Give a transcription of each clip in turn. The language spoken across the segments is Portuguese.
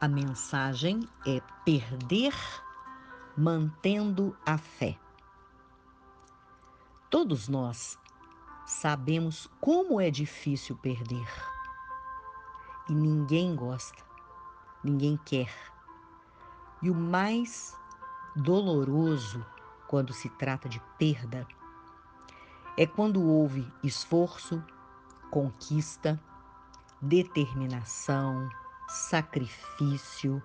A mensagem é perder mantendo a fé. Todos nós sabemos como é difícil perder. E ninguém gosta, ninguém quer. E o mais doloroso quando se trata de perda é quando houve esforço, conquista, determinação, sacrifício,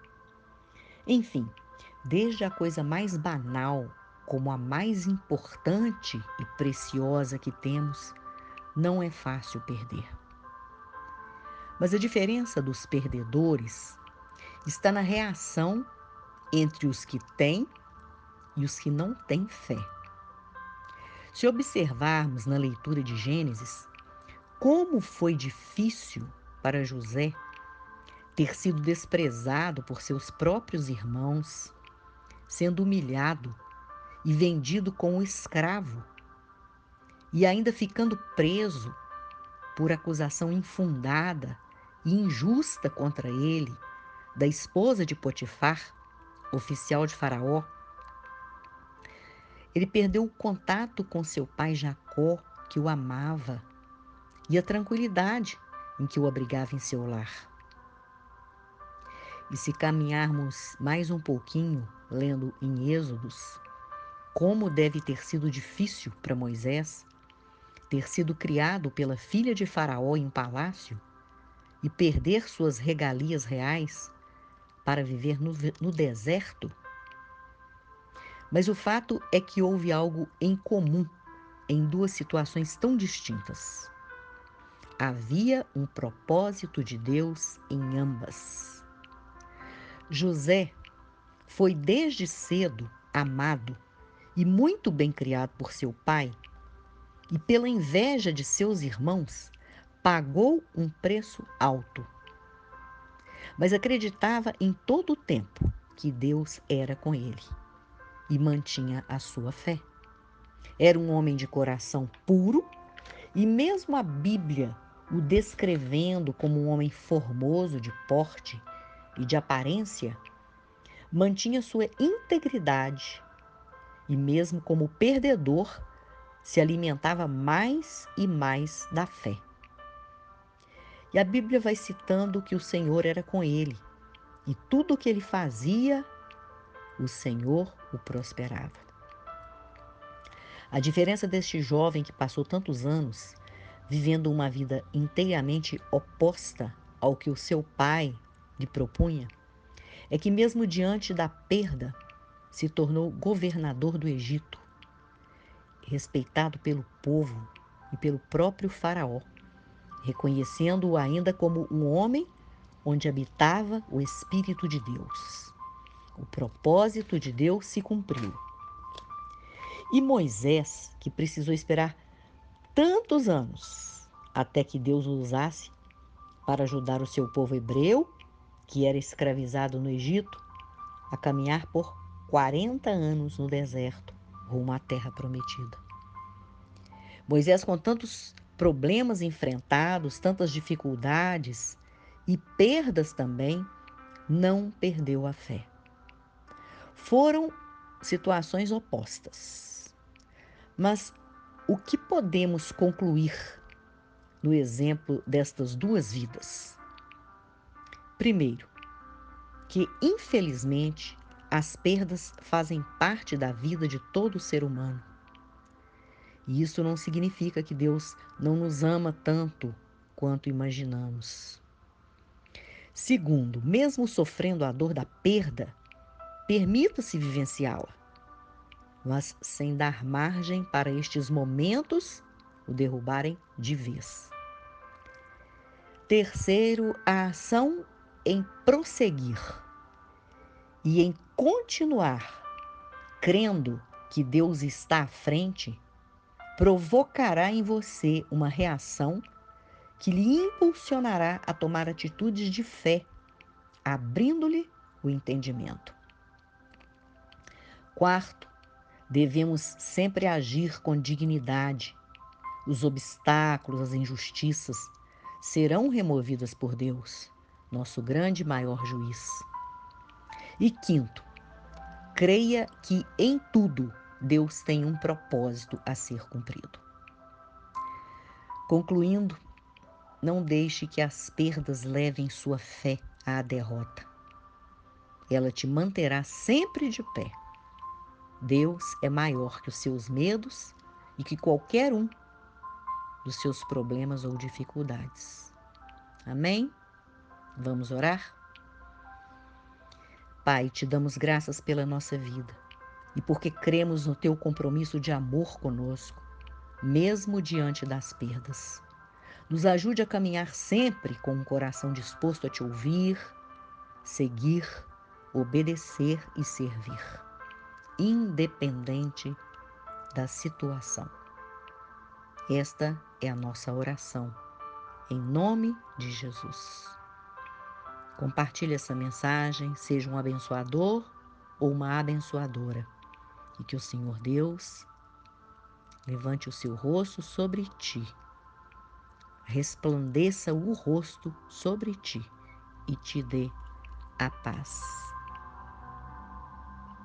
enfim, desde a coisa mais banal como a mais importante e preciosa que temos, não é fácil perder. Mas a diferença dos perdedores está na reação entre os que têm e os que não têm fé. Se observarmos na leitura de Gênesis como foi difícil para José ter sido desprezado por seus próprios irmãos, sendo humilhado e vendido como escravo, e ainda ficando preso por acusação infundada e injusta contra ele da esposa de Potifar, oficial de Faraó. Ele perdeu o contato com seu pai Jacó, que o amava, e a tranquilidade em que o abrigava em seu lar. E se caminharmos mais um pouquinho, lendo em Êxodos, como deve ter sido difícil para Moisés ter sido criado pela filha de Faraó em palácio e perder suas regalias reais para viver no, no deserto. Mas o fato é que houve algo em comum em duas situações tão distintas. Havia um propósito de Deus em ambas. José foi desde cedo amado e muito bem criado por seu pai, e pela inveja de seus irmãos, pagou um preço alto. Mas acreditava em todo o tempo que Deus era com ele e mantinha a sua fé. Era um homem de coração puro e, mesmo a Bíblia o descrevendo como um homem formoso de porte e de aparência, mantinha sua integridade e, mesmo como perdedor, se alimentava mais e mais da fé. E a Bíblia vai citando que o Senhor era com ele e tudo o que ele fazia, o Senhor o prosperava. A diferença deste jovem que passou tantos anos vivendo uma vida inteiramente oposta ao que o seu pai lhe propunha, é que, mesmo diante da perda, se tornou governador do Egito, respeitado pelo povo e pelo próprio Faraó, reconhecendo-o ainda como um homem onde habitava o Espírito de Deus. O propósito de Deus se cumpriu. E Moisés, que precisou esperar tantos anos até que Deus o usasse para ajudar o seu povo hebreu, que era escravizado no Egito, a caminhar por 40 anos no deserto, rumo à terra prometida. Moisés, com tantos problemas enfrentados, tantas dificuldades e perdas também, não perdeu a fé. Foram situações opostas. Mas o que podemos concluir no exemplo destas duas vidas? Primeiro, que infelizmente as perdas fazem parte da vida de todo ser humano. E isso não significa que Deus não nos ama tanto quanto imaginamos. Segundo, mesmo sofrendo a dor da perda, permita-se vivenciá-la, mas sem dar margem para estes momentos o derrubarem de vez. Terceiro, a ação em prosseguir e em continuar crendo que Deus está à frente, provocará em você uma reação que lhe impulsionará a tomar atitudes de fé, abrindo-lhe o entendimento. Quarto, devemos sempre agir com dignidade. Os obstáculos, as injustiças serão removidas por Deus nosso grande maior juiz. E quinto, creia que em tudo Deus tem um propósito a ser cumprido. Concluindo, não deixe que as perdas levem sua fé à derrota. Ela te manterá sempre de pé. Deus é maior que os seus medos e que qualquer um dos seus problemas ou dificuldades. Amém? Vamos orar? Pai, te damos graças pela nossa vida e porque cremos no teu compromisso de amor conosco, mesmo diante das perdas. Nos ajude a caminhar sempre com um coração disposto a te ouvir, seguir, obedecer e servir, independente da situação. Esta é a nossa oração, em nome de Jesus. Compartilhe essa mensagem, seja um abençoador ou uma abençoadora, e que o Senhor Deus levante o seu rosto sobre ti, resplandeça o rosto sobre ti e te dê a paz.